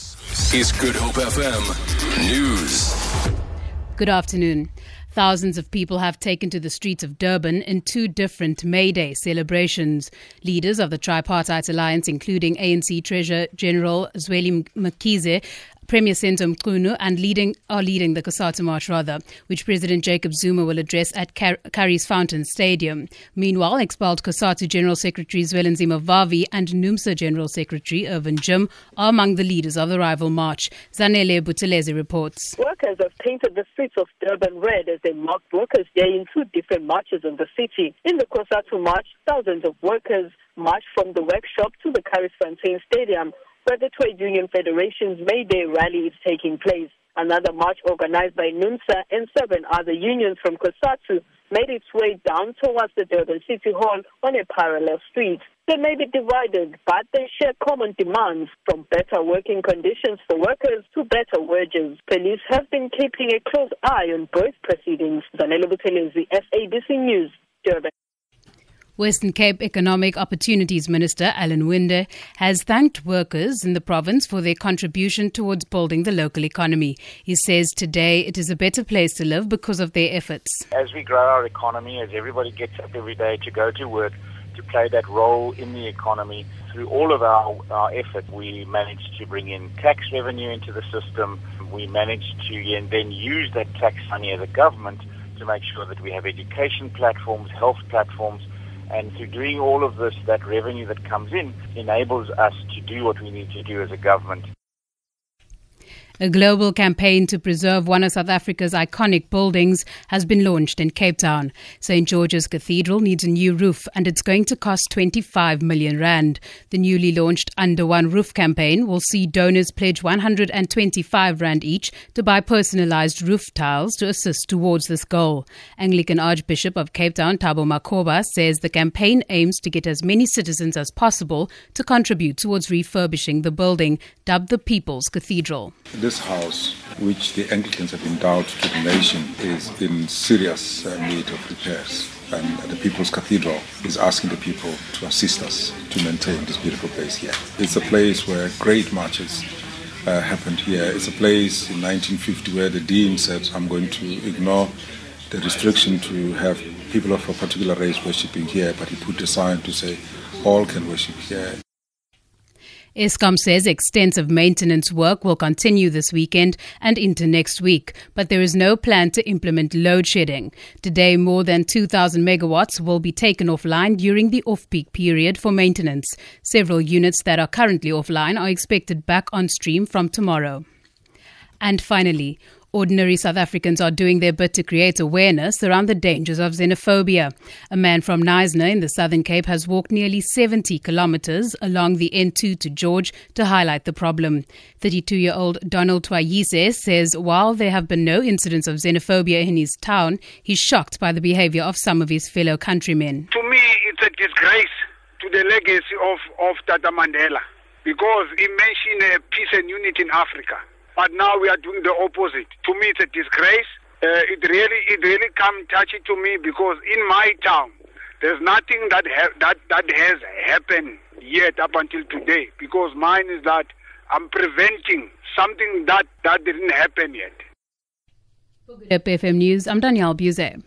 This is Good Hope FM News. Good afternoon. Thousands of people have taken to the streets of Durban in two different May Day celebrations. Leaders of the Tripartite Alliance, including ANC Treasurer General Zweli Mkhize, Premier Senzo Mchunu and leading are leading the COSATU March rather, which President Jacob Zuma will address at Curries Fountain Stadium. Meanwhile, expelled COSATU General Secretary Zwelinzima Vavi and NUMSA General Secretary Irvin Jim are among the leaders of the rival march. Zanele Buthelezi reports. Workers have painted the streets of Durban red as they marked Workers' Day in two different marches in the city. In the COSATU March, thousands of workers marched from the workshop to the Curries Fountain Stadium where the Trade Union Federation's May Day rally is taking place. Another march organized by NUMSA and seven other unions from COSATU made its way down towards the Durban City Hall on a parallel street. They may be divided, but they share common demands from better working conditions for workers to better wages. Police have been keeping a close eye on both proceedings. Zanele Buthelezi, SABC News, Durban. Western Cape Economic Opportunities Minister Alan Winde has thanked workers in the province for their contribution towards building the local economy. He says today it is a better place to live because of their efforts. As we grow our economy, as everybody gets up every day to go to work, to play that role in the economy, through all of our, our effort, we managed to bring in tax revenue into the system. We managed to then use that tax money as a government to make sure that we have education platforms, health platforms, and through doing all of this, that revenue that comes in enables us to do what we need to do as a government. A global campaign to preserve one of South Africa's iconic buildings has been launched in Cape Town. St. George's Cathedral needs a new roof and it's going to cost 25 million rand. The newly launched Under One Roof campaign will see donors pledge 125 rand each to buy personalized roof tiles to assist towards this goal. Anglican Archbishop of Cape Town, Thabo Makgoba says the campaign aims to get as many citizens as possible to contribute towards refurbishing the building, dubbed the People's Cathedral. This house, which the Anglicans have endowed to the nation, is in serious uh, need of repairs. And the People's Cathedral is asking the people to assist us to maintain this beautiful place here. It's a place where great marches uh, happened here. It's a place in 1950 where the Dean said, I'm going to ignore the restriction to have people of a particular race worshipping here, but he put a sign to say all can worship here. Eskom says extensive maintenance work will continue this weekend and into next week, but there is no plan to implement load shedding. Today, more than 2,000 megawatts will be taken offline during the off peak period for maintenance. Several units that are currently offline are expected back on stream from tomorrow. And finally, Ordinary South Africans are doing their bit to create awareness around the dangers of xenophobia. A man from Knysna in the Southern Cape has walked nearly 70 kilometers along the N2 to George to highlight the problem. 32 year old Donald Twayise says while there have been no incidents of xenophobia in his town, he's shocked by the behavior of some of his fellow countrymen. To me, it's a disgrace to the legacy of, of Tata Mandela because he mentioned uh, peace and unity in Africa but now we are doing the opposite. To me, it's a disgrace. Uh, it really, it really come touchy to me because in my town, there's nothing that ha- that that has happened yet up until today. Because mine is that I'm preventing something that that didn't happen yet. Good FM News, I'm Danielle Buse.